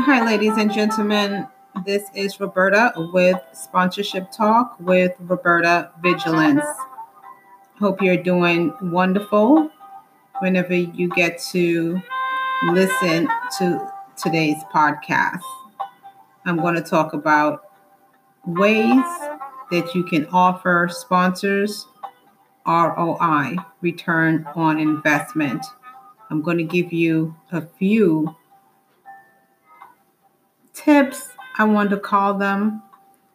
Hi, ladies and gentlemen. This is Roberta with Sponsorship Talk with Roberta Vigilance. Hope you're doing wonderful whenever you get to listen to today's podcast. I'm going to talk about ways that you can offer sponsors ROI, return on investment. I'm going to give you a few tips, I want to call them,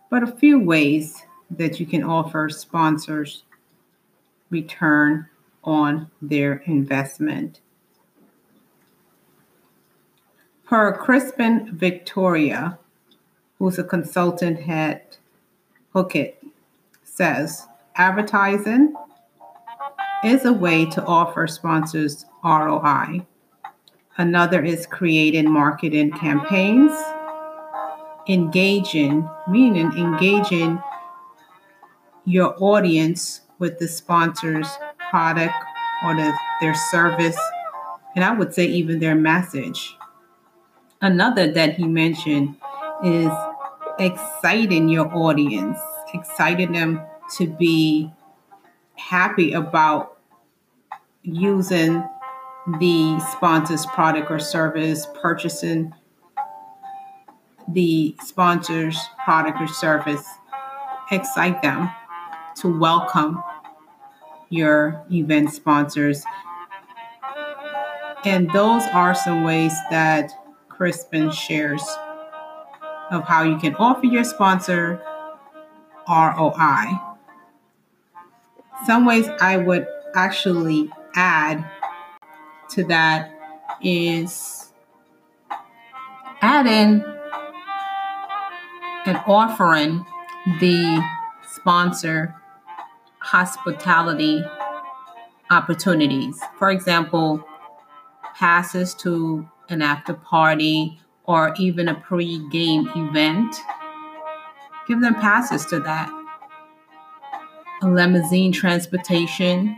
but a few ways that you can offer sponsors return on their investment. Per Crispin Victoria, who's a consultant at Hookit, says advertising is a way to offer sponsors ROI. Another is creating marketing campaigns engaging, meaning engaging your audience with the sponsor's product or the, their service, and I would say even their message. Another that he mentioned is exciting your audience, exciting them to be happy about using the sponsor's product or service, purchasing the sponsor's product or service, excite them to welcome your event sponsors. And those are some ways that Crispin shares of how you can offer your sponsor ROI. Some ways I would actually add to that is add in and offering the sponsor hospitality opportunities. For example, passes to an after party or even a pre game event. Give them passes to that. A limousine transportation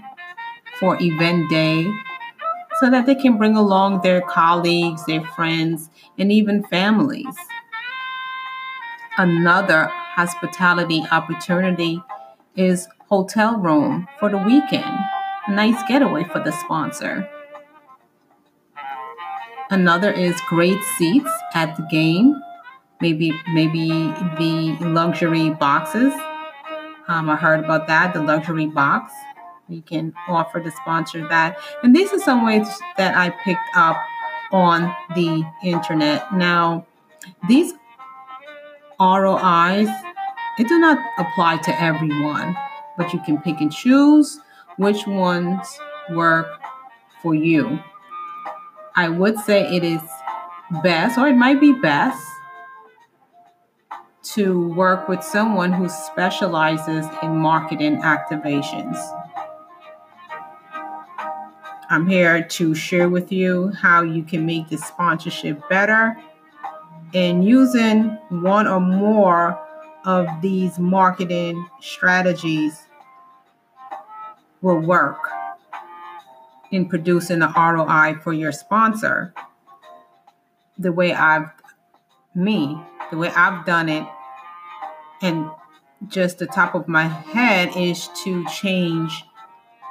for event day so that they can bring along their colleagues, their friends, and even families another hospitality opportunity is hotel room for the weekend. A nice getaway for the sponsor. Another is great seats at the game. Maybe maybe the luxury boxes. Um, I heard about that, the luxury box. You can offer the sponsor that. And these are some ways that I picked up on the internet. Now, these ROIs, it do not apply to everyone, but you can pick and choose which ones work for you. I would say it is best, or it might be best, to work with someone who specializes in marketing activations. I'm here to share with you how you can make the sponsorship better and using one or more of these marketing strategies will work in producing the ROI for your sponsor. The way I've me, the way I've done it, and just the top of my head is to change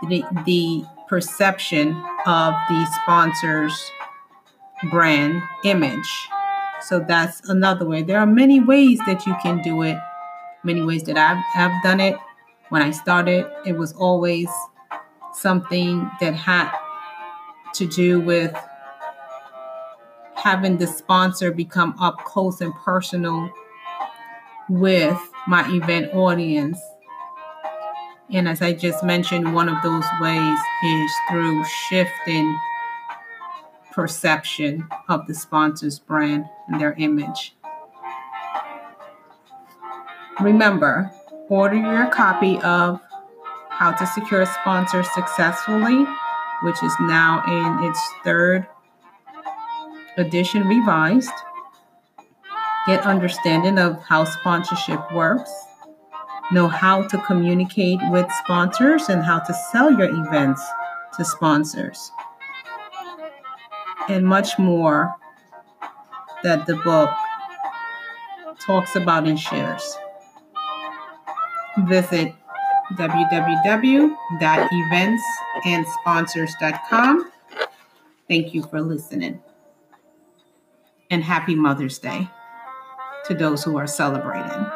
the, the perception of the sponsor's brand image so that's another way. There are many ways that you can do it, many ways that I've done it. When I started, it was always something that had to do with having the sponsor become up close and personal with my event audience. And as I just mentioned, one of those ways is through shifting perception of the sponsor's brand and their image. Remember, order your copy of How to Secure a Sponsor Successfully, which is now in its third edition revised. Get understanding of how sponsorship works. Know how to communicate with sponsors and how to sell your events to sponsors and much more that the book talks about and shares. Visit www.eventsandsponsors.com. Thank you for listening. And happy Mother's Day to those who are celebrating.